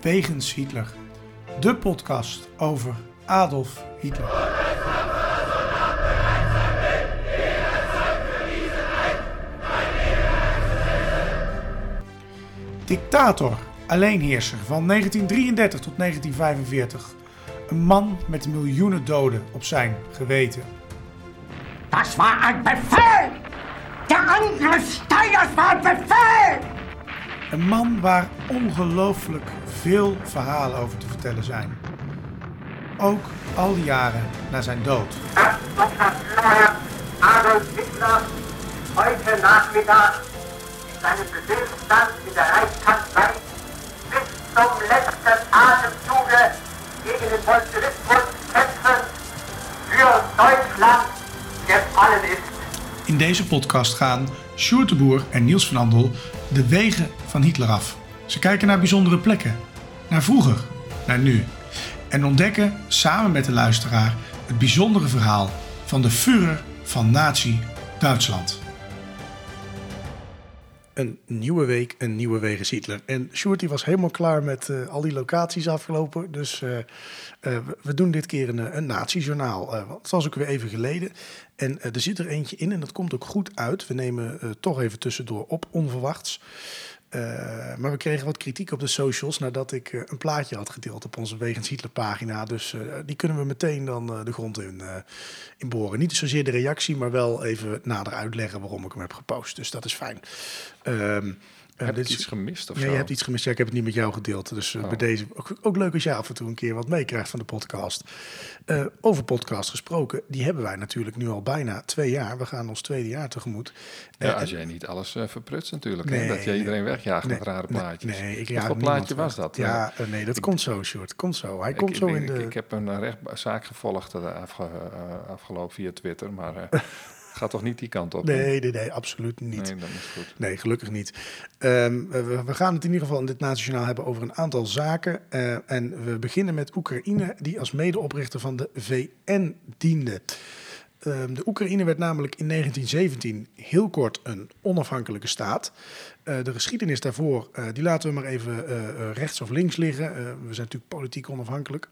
Wegens Hitler. De podcast over Adolf Hitler. Dictator, alleenheerser van 1933 tot 1945. Een man met miljoenen doden op zijn geweten. Das war ein Befehl! Der Angriff Steiners war ein Befehl! Een man waar ongelooflijk veel verhalen over te vertellen zijn. Ook al die jaren na zijn dood. Herr Adolf Hitler heute Nachmittag in seinem Befehlsstand in der Reichskanzlei bis zum letzten Atemzuge gegen den Bolschewismus kämpfen für Deutschland gefallen ist. In deze podcast gaan Sjoerd en Niels van Andel de wegen van Hitler af. Ze kijken naar bijzondere plekken, naar vroeger, naar nu. En ontdekken samen met de luisteraar het bijzondere verhaal van de Führer van Nazi Duitsland. Een nieuwe week, een nieuwe wegens Hitler. En Sjoerd was helemaal klaar met eh, al die locaties afgelopen. Dus eh, eh, we- doen dit keer een, een nazi-journaal. Eh, want het was ook weer even geleden. En er zit er eentje in en dat komt ook goed uit. We nemen toch even tussendoor op, onverwachts. Eh, maar we kregen wat kritiek op de socials nadat ik eh, een plaatje had gedeeld op onze Wegens Hitler pagina. Dus eh, die kunnen we meteen dan de grond in, in boren. Niet zozeer de reactie, maar wel even nader uitleggen waarom ik hem heb gepost. Dus dat is fijn. Ehm, eh, Heb ik is- iets gemist of ja, zo? je hebt iets gemist. Ja, ik heb het niet met jou gedeeld. Dus eh, Oh. bij deze ook, ook leuk als jij af en toe een keer wat meekrijgt van de podcast. Eh, over podcast gesproken, die hebben wij natuurlijk nu al bijna twee jaar. We gaan ons tweede jaar tegemoet. Ja, Eh, als jij niet alles verprutst natuurlijk. Nee, dat je iedereen wegjaagt nee, met rare plaatjes. Nee, ik Wat voor plaatje was dat? Ja, nee, dat komt zo, Short. Komt zo. Hij Ik- komt ik, zo ik, in de... ik heb een rechtszaak gevolgd eh, afge, afgelopen via Twitter, maar gaat toch niet die kant op? Nee, nee, nee, absoluut niet. Nee, dat is goed. Nee, gelukkig niet. Ehm, we, we gaan het in ieder geval in dit nationaal hebben over een aantal zaken. Eh, en we beginnen met Oekraïne, die als medeoprichter van de VN diende. Ehm, de Oekraïne werd namelijk in 1917 heel kort een onafhankelijke staat. Eh, de geschiedenis daarvoor, eh, die laten we maar even rechts of links liggen. We zijn natuurlijk politiek onafhankelijk.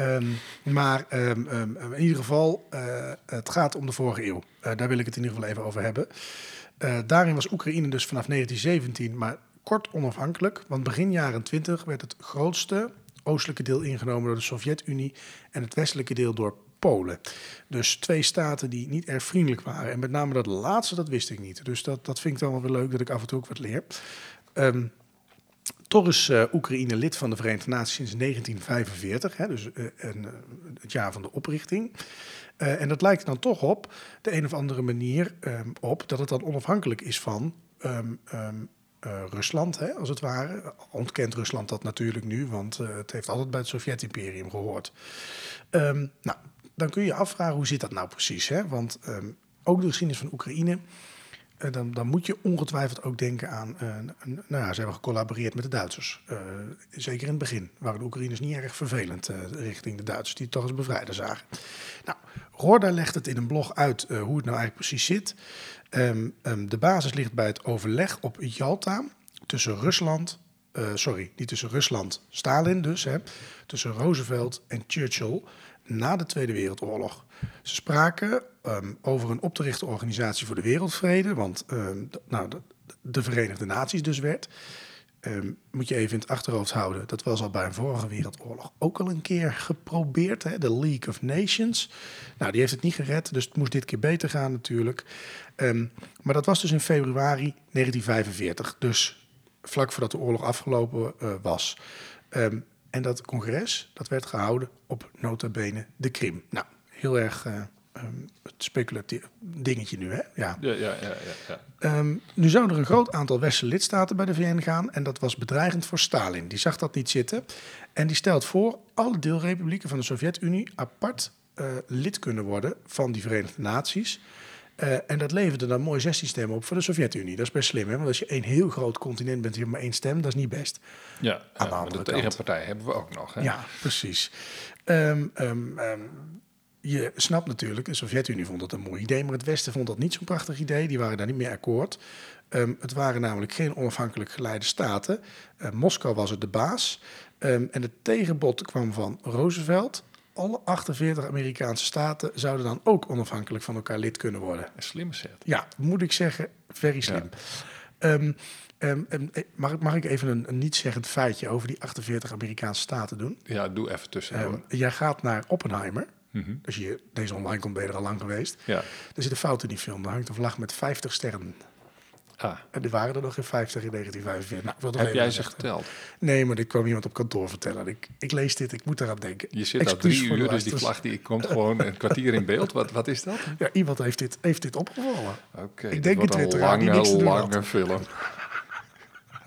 Ehm, maar ehm, ehm, in ieder geval, eh, het gaat om de vorige eeuw. Eh, daar wil ik het in ieder geval even over hebben. Eh, daarin was Oekraïne dus vanaf 1917 maar kort onafhankelijk. Want begin jaren 20 werd het grootste oostelijke deel ingenomen door de Sovjet-Unie en het westelijke deel door Polen. Dus twee staten die niet erg vriendelijk waren. En met name dat laatste, dat wist ik niet. Dus dat, dat vind ik dan wel weer leuk dat ik af en toe ook wat leer. Ehm, toch is eh, Oekraïne lid van de Verenigde Naties sinds 1945, hè, dus eh, eh, het jaar van de oprichting. En dat lijkt dan toch op, de een of andere manier ehm, op, dat het dan onafhankelijk is van ehm, ehm, eh, Rusland, hè, als het ware. Ontkent Rusland dat natuurlijk nu, want het heeft altijd bij het Sovjet-imperium gehoord. Nou, dan kun je je afvragen, hoe zit dat nou precies? Hè? Want ook de geschiedenis van Oekraïne dan, dan moet je ongetwijfeld ook denken aan. eh, nou ja, ze hebben gecollaboreerd met de Duitsers. Eh, zeker in het begin waren de Oekraïners niet erg vervelend eh, richting de Duitsers, die het toch als bevrijder zagen. Nou, Roorda legt het in een blog uit eh, hoe het nou eigenlijk precies zit. Ehm, ehm, de basis ligt bij het overleg op Yalta tussen Rusland. eh, sorry, niet tussen Rusland, Stalin dus, hè, tussen Roosevelt en Churchill na de Tweede Wereldoorlog. Ze spraken ehm, over een op te richten organisatie voor de wereldvrede, want ehm, nou, de, de Verenigde Naties dus werd. Ehm, moet je even in het achterhoofd houden, dat was al bij een vorige wereldoorlog ook al een keer geprobeerd, hè, de League of Nations. Nou, die heeft het niet gered, dus het moest dit keer beter gaan natuurlijk. Maar dat was dus in februari 1945, dus vlak voordat de oorlog afgelopen eh, was. En dat congres, dat werd gehouden op nota bene de Krim. Nou, heel erg eh, ehm, het speculatief dingetje nu, hè? Ja. Ja, ja, ja, ja. Ehm, nu zou er een groot aantal westerse lidstaten bij de VN gaan en dat was bedreigend voor Stalin. Die zag dat niet zitten en die stelt voor alle deelrepublieken van de Sovjet-Unie apart eh, lid kunnen worden van die Verenigde Naties. Eh, en dat leverde dan mooi 16 stemmen op voor de Sovjet-Unie. Dat is best slim, hè? Want als je één heel groot continent bent, je hebt maar één stem, dat is niet best. ja Aan de andere de tegenpartij hebben we ook nog. Hè? Ja, precies. Ehm, ehm, ehm, je snapt natuurlijk, de Sovjet-Unie vond het een mooi idee, maar het Westen vond dat niet zo'n prachtig idee. Die waren daar niet meer akkoord. Het waren namelijk geen onafhankelijk geleide staten. Eh, Moskou was het de baas. En het tegenbod kwam van Roosevelt. Alle 48 Amerikaanse staten zouden dan ook onafhankelijk van elkaar lid kunnen worden. Een slimme set. Ja, moet ik zeggen, very slim. Ehm, eh, mag, ik- mag ik even een, een niet-zeggend feitje over die 48 Amerikaanse staten doen? Ja, doe even. Ehm, jij gaat naar Oppenheimer. Mhm. Als je deze online komt, ben je er al lang geweest. Ja. Er zit een fout in die film. Er hangt een vlag met 50 sterren. Ah, En er waren er nog geen 50 in 1945. Nou, ik het heb jij ze geteld? Nee, maar dit kwam iemand op kantoor vertellen. Ik, ik lees dit, ik moet eraan denken. Je zit al drie uur, dus die vlag die komt gewoon een kwartier in beeld. Wat, wat is dat? Ja, iemand heeft dit, heeft dit opgevallen. Oké, Ik denk wordt in een lange, lange film.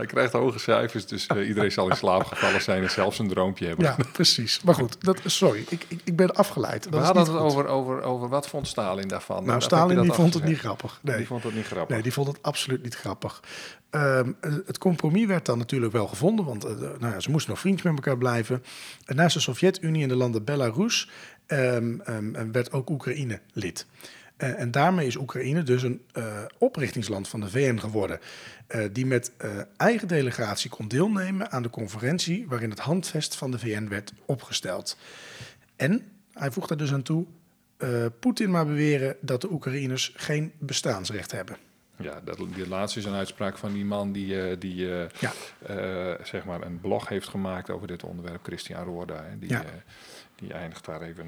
Hij krijgt hoge cijfers, dus eh, iedereen zal in slaap gevallen zijn en zelfs een droompje hebben. Ja, precies. Maar goed, dat, sorry, ik, ik, ik ben afgeleid. Dat We hadden het over, over, over wat vond Stalin daarvan? Nou, Stalin die vond het niet grappig. Nee. Die vond het niet grappig. Nee, die vond het absoluut niet grappig. Ehm, eh, het compromis werd dan natuurlijk wel gevonden, want eh, nou ja, ze moesten nog vriendjes met elkaar blijven. En naast de Sovjet-Unie en de landen Belarus ehm, ehm, werd ook Oekraïne lid. Eh, en daarmee is Oekraïne dus een eh, oprichtingsland van de VN geworden, eh, die met eigen delegatie kon deelnemen aan de conferentie waarin het handvest van de VN werd opgesteld. En hij voegt er dus aan toe, Poetin maar beweren dat de Oekraïners geen bestaansrecht hebben. Ja, dat, die laatste is een uitspraak van die man die, die Ja. zeg maar een blog heeft gemaakt over dit onderwerp, Christian Roorda. Hè, die, Ja. die eindigt daar even,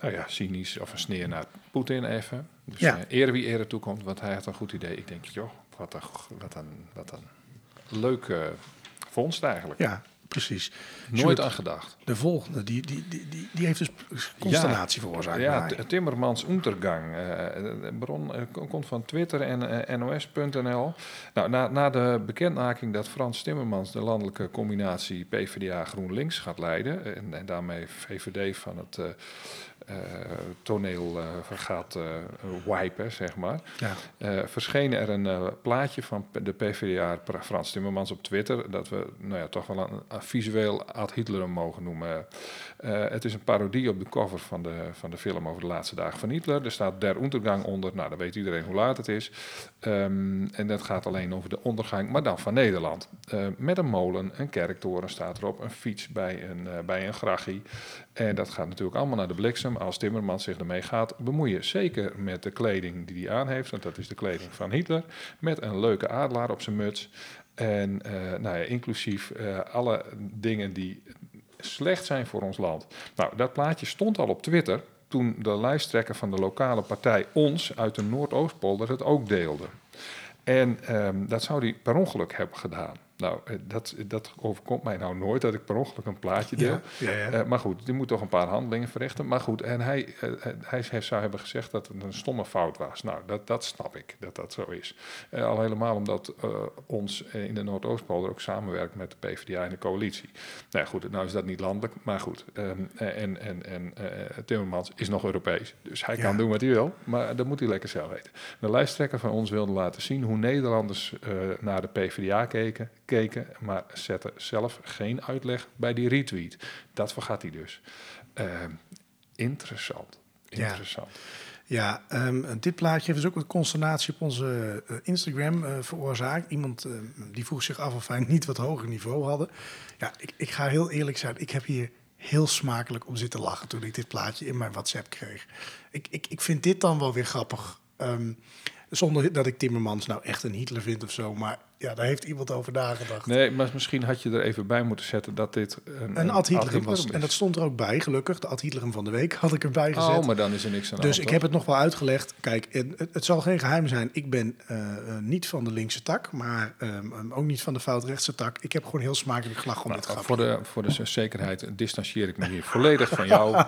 nou ja, cynisch of een sneer naar Poetin even. Dus Ja. eh, eer wie ere toekomt, want hij had een goed idee. Ik denk, joh, wat een, wat een, wat een leuke vondst eigenlijk. Ja, precies. Nooit aan gedacht. De volgende, die, die, die, die, heeft dus consternatie veroorzaakt. Ja, Timmermans Untergang. eh, de bron eh, ko- komt van Twitter en eh, NOS.nl. Nou, na, na de bekendmaking dat Frans Timmermans de landelijke combinatie PvdA GroenLinks gaat leiden... en, daarmee VVD van het eh, eh, toneel eh, gaat eh wipen, zeg maar... ja. eh, verscheen er een eh, plaatje van de PvdA Frans Timmermans op Twitter. Dat we nou ja, toch wel een, een visueel ad Hitler mogen noemen. Eh, het is een parodie op de cover van de, van de film over de laatste dagen van Hitler. Er staat Der Untergang onder. Nou, dan weet iedereen hoe laat het is. Ehm, en dat gaat alleen over de ondergang, maar dan van Nederland. Eh, met een molen, een kerktoren staat erop, een fiets bij een, eh, bij een grachie. En dat gaat natuurlijk allemaal naar de bliksem. Als Timmermans zich ermee gaat bemoeien. Zeker met de kleding die hij aan heeft. Want dat is de kleding van Hitler. Met een leuke adelaar op zijn muts. En eh, nou ja, inclusief eh, alle dingen die slecht zijn voor ons land. Nou, dat plaatje stond al op Twitter. Toen de lijsttrekker van de lokale partij Ons uit de Noordoostpolder het ook deelde. En ehm, dat zou hij per ongeluk hebben gedaan. Nou, eh, dat, dat overkomt mij nou nooit dat ik per ongeluk een plaatje deel. Ja, ja, ja. Eh, maar goed, die moet toch een paar handelingen verrichten. Maar goed, en hij, eh, hij, hij zou hebben gezegd dat het een stomme fout was. Nou, dat, dat snap ik, dat dat zo is. Al helemaal omdat ons in de Noordoostpolder ook samenwerkt met de PvdA en de coalitie. Nou goed, nou is dat niet landelijk, maar goed. ehm, eh, en en, en Timmermans is nog Europees, dus hij kan doen wat hij wil. Maar dat moet hij lekker zelf weten. De lijsttrekker van ons wilde laten zien hoe Nederlanders naar de PvdA keken, keken, maar zetten zelf geen uitleg bij die retweet. Dat vergat hij dus. Ehm, interessant. Ja. Interessant. Ja, ehm, dit plaatje heeft dus ook een consternatie op onze eh, Instagram eh, veroorzaakt. Iemand eh, die vroeg zich af of wij niet wat hoger niveau hadden. Ja, ik, ik ga heel eerlijk zijn. Ik heb hier heel smakelijk om zitten lachen toen ik dit plaatje in mijn WhatsApp kreeg. Ik, ik, ik vind dit dan wel weer grappig. Ehm, zonder dat ik Timmermans nou echt een Hitler vind of zo. Maar ja, daar heeft iemand over nagedacht. Nee, maar misschien had je er even bij moeten zetten dat dit een, Een ad Hitlerum was. is. En dat stond er ook bij, gelukkig. De ad Hitlerum van de week had ik erbij gezet. Oh, maar dan is er niks aan de Dus hand, ik heb het nog wel uitgelegd. Kijk, het, het zal geen geheim zijn. Ik ben eh, eh, niet van de linkse tak, maar ehm, ehm, ook niet van de foutrechtse tak. Ik heb gewoon heel smakelijk gelachen om Nou, dit grapje. voor, de, voor de zekerheid distancieer ik me hier volledig van jou.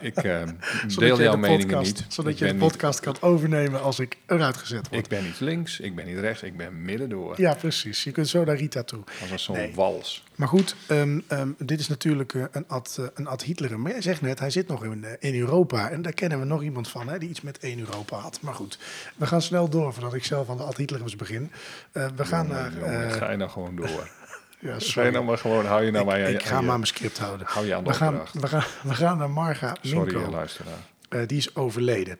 Ik eh, Zodat deel jouw de meningen podcast- niet. Zodat ik je de niet- podcast kan overnemen als ik eruit gezet word. Ik ben niet links, ik ben niet rechts, ik ben middendoor. Ja, precies. Je kunt zo naar Rita toe. Als een zo'n Nee. wals. Maar goed, ehm, ehm, dit is natuurlijk eh, een ad, eh, een ad Hitler. Maar jij zegt net, hij zit nog in, eh, in Europa. En daar kennen we nog iemand van, hè, die iets met één Europa had. Maar goed, we gaan snel door voordat ik zelf aan de ad Hitlerums begin. We gaan naar... Jongen, eh, ga je nou gewoon door. Ja, sorry. nou maar gewoon, hou je nou maar ik, ik je- ga aan je- maar mijn script houden. hou je aan de We gaan, we, gaan, we gaan naar Marga Sorry, Minko. luisteraar. Die is overleden.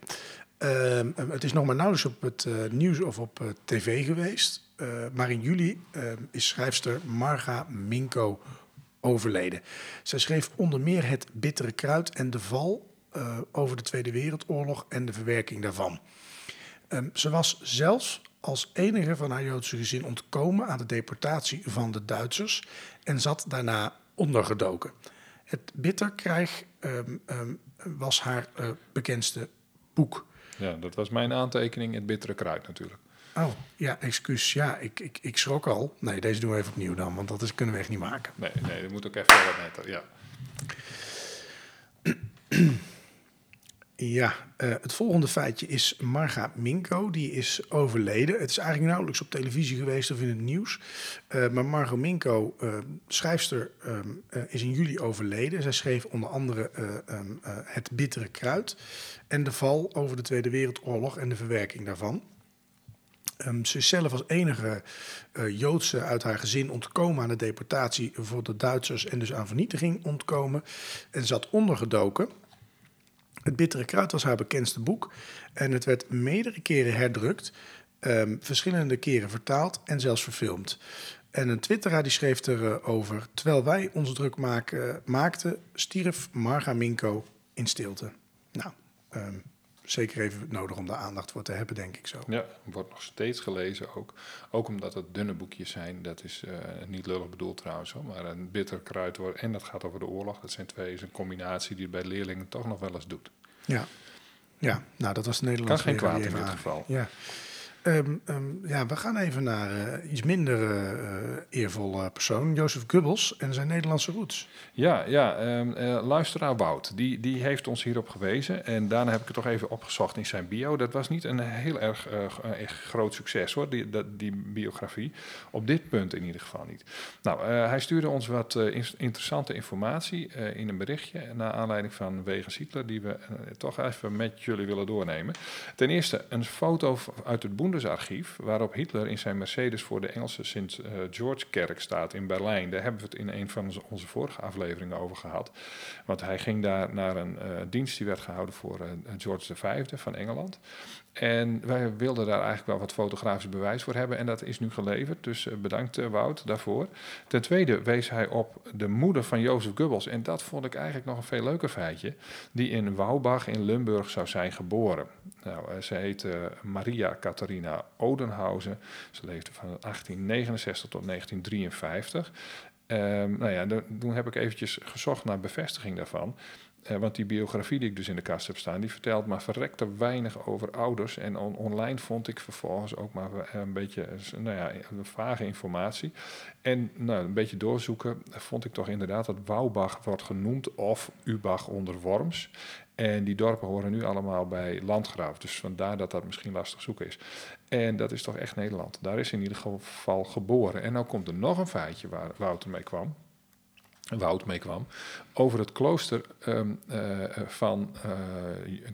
Ehm, eh, het is nog maar nauwelijks op het nieuws of op tv geweest. Eh, maar in juli ehm, is schrijfster Marga Minko overleden. Zij schreef onder meer Het Bittere Kruid en De Val eh, over de Tweede Wereldoorlog en de verwerking daarvan. Ehm, ze was zelfs als enige van haar Joodse gezin ontkomen aan de deportatie van de Duitsers en zat daarna ondergedoken. Het Bitterkrijg ehm, ehm, was haar eh, bekendste boek. Ja, dat was mijn aantekening, het bittere kruid natuurlijk. Oh, ja, excuus. Ja, ik, ik, ik schrok al. Nee, deze doen we even opnieuw dan, want dat is, kunnen we echt niet maken. Nee, nee, dat moet ook even wat netter, ja. Ja, eh, het volgende feitje is Marga Minko. Die is overleden. Het is eigenlijk nauwelijks op televisie geweest of in het nieuws. Eh, maar Marga Minko, eh, schrijfster, ehm, eh, is in juli overleden. Zij schreef onder andere eh, ehm, eh, Het Bittere Kruid en De Val over de Tweede Wereldoorlog en de verwerking daarvan. Ehm, ze is zelf als enige eh, Joodse uit haar gezin ontkomen aan de deportatie voor de Duitsers en dus aan vernietiging ontkomen. En zat ondergedoken. Het Bittere Kruid was haar bekendste boek en het werd meerdere keren herdrukt, ehm, verschillende keren vertaald en zelfs verfilmd. En een twitteraar die schreef erover, terwijl wij ons druk maken, maakten, stierf Marga Minko in stilte. Nou, ehm, zeker even nodig om daar aandacht voor te hebben, denk ik zo. Ja, wordt nog steeds gelezen ook. Ook omdat het dunne boekjes zijn. Dat is eh, niet lullig bedoeld trouwens, hoor, maar een bitter kruid wordt. En dat gaat over de oorlog. Dat zijn twee, is een combinatie die het bij leerlingen toch nog wel eens doet. Ja, ja nou dat was de Nederlandse Kan geen kwaad in dit geval. Ja. Ehm, ehm, ja, we gaan even naar eh, iets minder eh, eh, eervolle persoon, Jozef Goebbels en zijn Nederlandse roots. Ja, ja eh, luisteraar Wout, die, die heeft ons hierop gewezen. En daarna heb ik het toch even opgezocht in zijn bio. Dat was niet een heel erg groot succes hoor, die, die biografie. Op dit punt in ieder geval niet. Nou, hij stuurde ons wat in- interessante informatie in een berichtje. Naar aanleiding van Wegens Hitler, die we toch even met jullie willen doornemen. Ten eerste een foto uit het Bundesarchief, waarop Hitler in zijn Mercedes voor de Engelse Sint eh, staat in Berlijn. Daar hebben we het in een van onze- vorige afleveringen over gehad. Want hij ging daar naar een eh, dienst die werd gehouden voor eh, George V van Engeland. En wij wilden daar eigenlijk wel wat fotografisch bewijs voor hebben. En dat is nu geleverd. Dus bedankt Wout daarvoor. Ten tweede wees hij op de moeder van Jozef Goebbels. En dat vond ik eigenlijk nog een veel leuker feitje. Die in Waubach in Limburg zou zijn geboren. Nou, eh, ze heette Maria Catharina Odenhausen. Ze leefde van 1869 tot 1953. Ehm, nou ja, toen heb ik eventjes gezocht naar bevestiging daarvan. Eh, want die biografie die ik dus in de kast heb staan, die vertelt maar verrekte weinig over ouders. En on- online vond ik vervolgens ook maar een beetje eh, nou ja, vage informatie. En nou, een beetje doorzoeken vond ik toch inderdaad dat Waubach wordt genoemd of Ubach onder Worms. En die dorpen horen nu allemaal bij Landgraaf. Dus vandaar dat dat misschien lastig zoeken is. En dat is toch echt Nederland. Daar is in ieder geval geboren. En nou komt er nog een feitje waar Wouter mee kwam. Wout mee kwam, over het klooster ehm, eh, van eh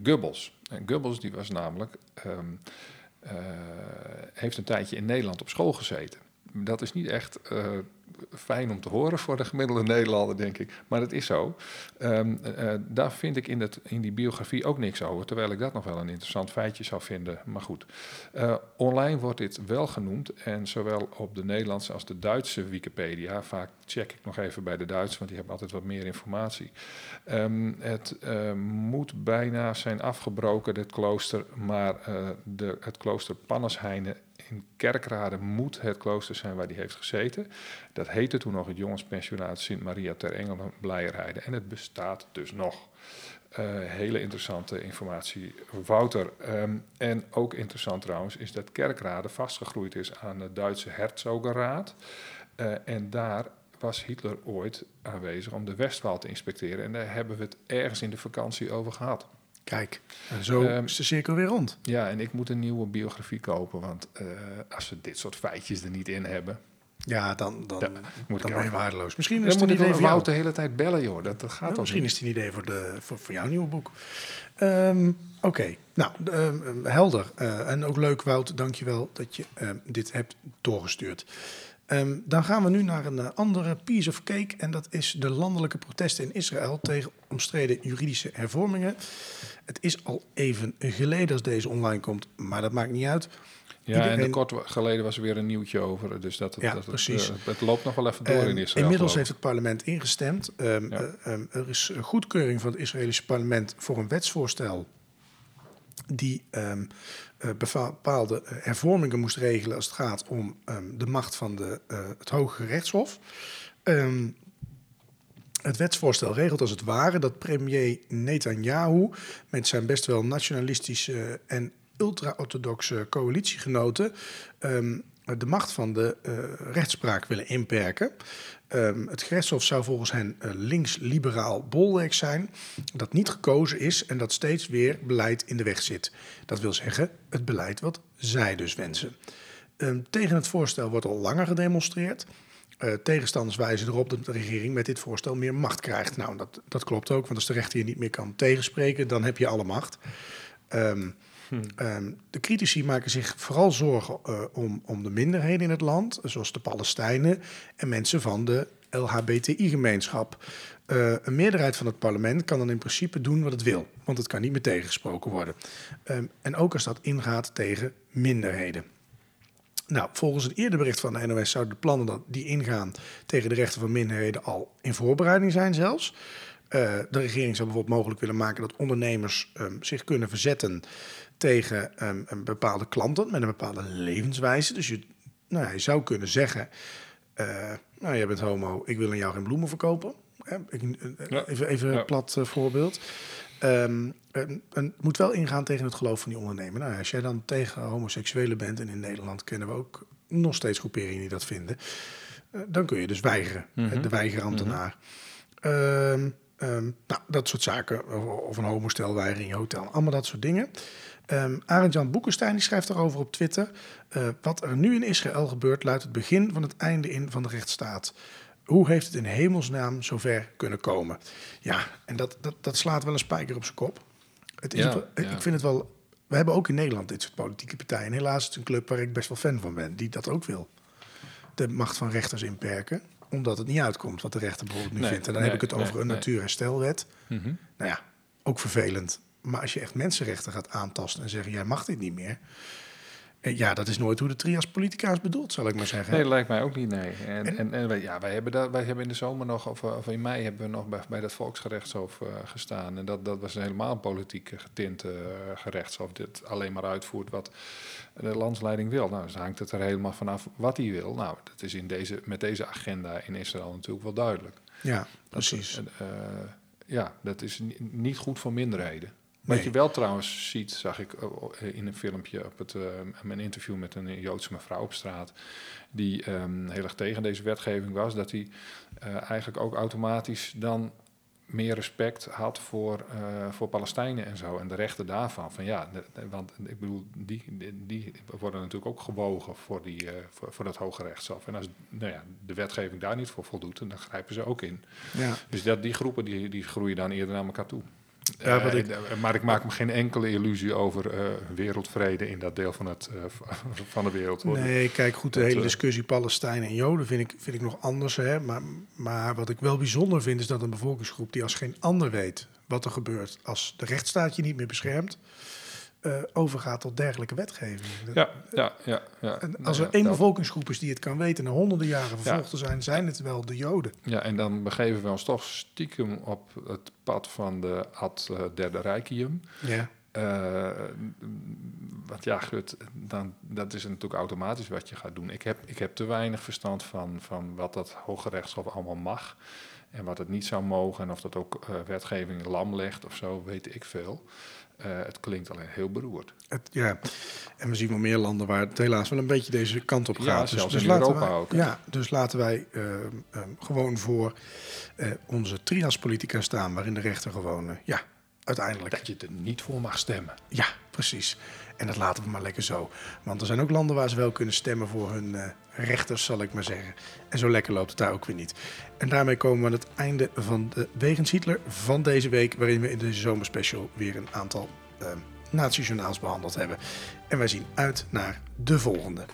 Goebbels. En Goebbels die was namelijk, ehm, eh, heeft een tijdje in Nederland op school gezeten. Dat is niet echt eh, fijn om te horen voor de gemiddelde Nederlander, denk ik. Maar het is zo. Ehm, eh, daar vind ik in, het, in die biografie ook niks over. Terwijl ik dat nog wel een interessant feitje zou vinden. Maar goed. Eh, online wordt dit wel genoemd. En zowel op de Nederlandse als de Duitse Wikipedia. Vaak check ik nog even bij de Duits, want die hebben altijd wat meer informatie. Ehm, het eh, moet bijna zijn afgebroken, dit klooster. Maar eh, de, het klooster Pannersheine in Kerkrade moet het klooster zijn waar hij heeft gezeten. Dat heette toen nog het jongenspensionaat Sint Maria ter Engelen Blijerheide. En het bestaat dus nog. Eh, hele interessante informatie, Wouter. Ehm, en ook interessant trouwens is dat Kerkrade vastgegroeid is aan de Duitse Herzogenraad. Eh, en daar was Hitler ooit aanwezig om de Westwal te inspecteren. En daar hebben we het ergens in de vakantie over gehad. Kijk, en zo Ehm, is de cirkel weer rond. Ja, en ik moet een nieuwe biografie kopen, want eh, als we dit soort feitjes er niet in hebben, Ja, dan, dan, moet dan ik ben je waardeloos. Misschien dan is het moet een ik idee voor de hele tijd bellen, joh. Dat, dat gaat Ja, misschien is het een idee voor, de, voor, voor jouw nieuwe boek. Ehm, Oké, nou, ehm, helder. Eh, en ook leuk, Wout, dankjewel dat je dit hebt doorgestuurd. Ehm, dan gaan we nu naar een eh, andere piece of cake. En dat is de landelijke protesten in Israël tegen omstreden juridische hervormingen. Het is al even geleden als deze online komt, maar dat maakt niet uit. Ja, en kort geleden was er weer een nieuwtje over. Dus dat, het- Ja, dat het, eh, het loopt nog wel even door Ehm, in Israël. Inmiddels heeft het parlement ingestemd. Ehm, Ja. eh, ehm, er is goedkeuring van het Israëlische parlement voor een wetsvoorstel die ehm, eh, bepaalde eh, hervormingen moest regelen als het gaat om ehm, de macht van de, eh, het Hoge Rechtshof. Ehm, het wetsvoorstel regelt als het ware dat premier Netanyahu met zijn best wel nationalistische en ultra-orthodoxe coalitiegenoten de macht van de eh, rechtspraak willen inperken. Ehm, het gerechtshof zou volgens hen eh, links-liberaal bolwerk zijn, dat niet gekozen is en dat steeds weer beleid in de weg zit. Dat wil zeggen, het beleid wat zij dus wensen. Ehm, tegen het voorstel wordt al langer gedemonstreerd. Eh, tegenstanders wijzen erop dat de regering met dit voorstel meer macht krijgt. Nou, dat, dat klopt ook, want als de rechter je niet meer kan tegenspreken, dan heb je alle macht. Ehm, de critici maken zich vooral zorgen eh, om, om de minderheden in het land, zoals de Palestijnen en mensen van de LHBTI-gemeenschap. Eh, een meerderheid van het parlement kan dan in principe doen wat het wil, want het kan niet meer tegengesproken worden. Ehm, en ook als dat ingaat tegen minderheden. Nou, volgens een eerder bericht van de NOS zouden de plannen die ingaan tegen de rechten van minderheden al in voorbereiding zijn zelfs. Eh, de regering zou bijvoorbeeld mogelijk willen maken dat ondernemers ehm, zich kunnen verzetten tegen ehm, een bepaalde klanten met een bepaalde levenswijze. Dus je, nou, ja, je zou kunnen zeggen, eh, nou, jij bent homo, ik wil aan jou geen bloemen verkopen. Eh. Even, even Ja. een plat eh, voorbeeld. En, en het moet wel ingaan tegen het geloof van die ondernemer. Nou, als jij dan tegen homoseksuelen bent, en in Nederland kennen we ook nog steeds groeperingen die dat vinden, dan kun je dus weigeren, Mhm. de weigerambtenaar. Ehm, nou, dat soort zaken, of, of een homostelweigering in je hotel, allemaal dat soort dingen. Ehm Arend-Jan Boekenstein die schrijft daarover op Twitter. eh, wat er nu in Israël gebeurt, luidt het begin van het einde in van de rechtsstaat. Hoe heeft het in hemelsnaam zover kunnen komen? Ja, en dat, dat, dat slaat wel een spijker op zijn kop. Het is Ja, wel- ja. Ik vind het wel. We hebben ook in Nederland dit soort politieke partijen. En helaas is het een club waar ik best wel fan van ben, die dat ook wil. De macht van rechters inperken, omdat het niet uitkomt wat de rechter bijvoorbeeld nu Nee, vindt. En dan nee, heb ik het nee, over een natuurherstelwet. Mhm. Nou ja, ook vervelend. Maar als je echt mensenrechten gaat aantasten en zeggen: jij mag dit niet meer. eh, Ja, dat is nooit hoe de trias politica is bedoeld, zal ik maar zeggen. Nee, dat lijkt mij ook niet, nee. En, En- en, en, wij, ja, wij, hebben dat, wij hebben in de zomer nog, of, of in mei hebben we nog bij, bij dat Volksgerechtshof eh, gestaan. En dat, dat was helemaal een politiek getint eh, gerechtshof. Dit alleen maar uitvoert wat de landsleiding wil. Nou, dus hangt het er helemaal vanaf wat hij wil. Nou, dat is in deze, met deze agenda in Israël natuurlijk wel duidelijk. ja, Dat, precies. eh, ja, dat is ni- niet goed voor minderheden. Wat Nee. je wel trouwens ziet, zag ik eh, in een filmpje op het, eh, mijn interview met een Joodse mevrouw op straat, die ehm, heel erg tegen deze wetgeving was, dat hij eh, eigenlijk ook automatisch dan meer respect had voor, eh, voor Palestijnen en zo en de rechten daarvan. Van ja, de- want ik bedoel, die, die, die worden natuurlijk ook gewogen voor, die, eh, voor, voor dat Hoge Rechtshof. En als nou ja, de wetgeving daar niet voor voldoet, dan grijpen ze ook in. Ja. Dus dat, die groepen die, die groeien dan eerder naar elkaar toe. Ja, wat Eh, ik- eh, maar ik maak me geen enkele illusie over eh, wereldvrede in dat deel van, het, van de wereld. hoor. Nee, kijk goed, de Dat, hele discussie Palestijnen en Joden vind ik, vind ik nog anders. Hè? Maar, maar wat ik wel bijzonder vind, is dat een bevolkingsgroep die als geen ander weet wat er gebeurt als de rechtsstaat je niet meer beschermt, eh, overgaat tot dergelijke wetgeving. Ja, ja, ja. ja. En Nou als er één bevolkingsgroep is die het kan weten, na honderden jaren vervolgd te zijn, zijn het wel de Joden. Ja, en dan begeven we ons toch stiekem op het pad van de ad eh, derde rijkium. Ja. Eh, want ja, goed, dan, dat is natuurlijk automatisch wat je gaat doen. Ik heb, ik heb te weinig verstand van, van wat dat Hoge Rechtshof allemaal mag en wat het niet zou mogen. En of dat ook eh, wetgeving lam legt of zo, weet ik veel. Eh, het klinkt alleen heel beroerd. Het, ja, en we zien wel meer landen waar het helaas wel een beetje deze kant op Ja, gaat. Dus- zelfs dus in laten Europa wij, ook? Ja, dus laten wij ehm, ehm, gewoon voor eh, onze triaspolitica staan, waarin de rechter gewoon, eh, ja, uiteindelijk. Dat je er niet voor mag stemmen. Ja, precies. En dat laten we maar lekker zo. Want er zijn ook landen waar ze wel kunnen stemmen voor hun eh, rechters, zal ik maar zeggen. En zo lekker loopt het daar ook weer niet. En daarmee komen we aan het einde van de Wegens Hitler van deze week, waarin we in deze zomerspecial weer een aantal eh, natiejournaals behandeld hebben. En wij zien uit naar de volgende.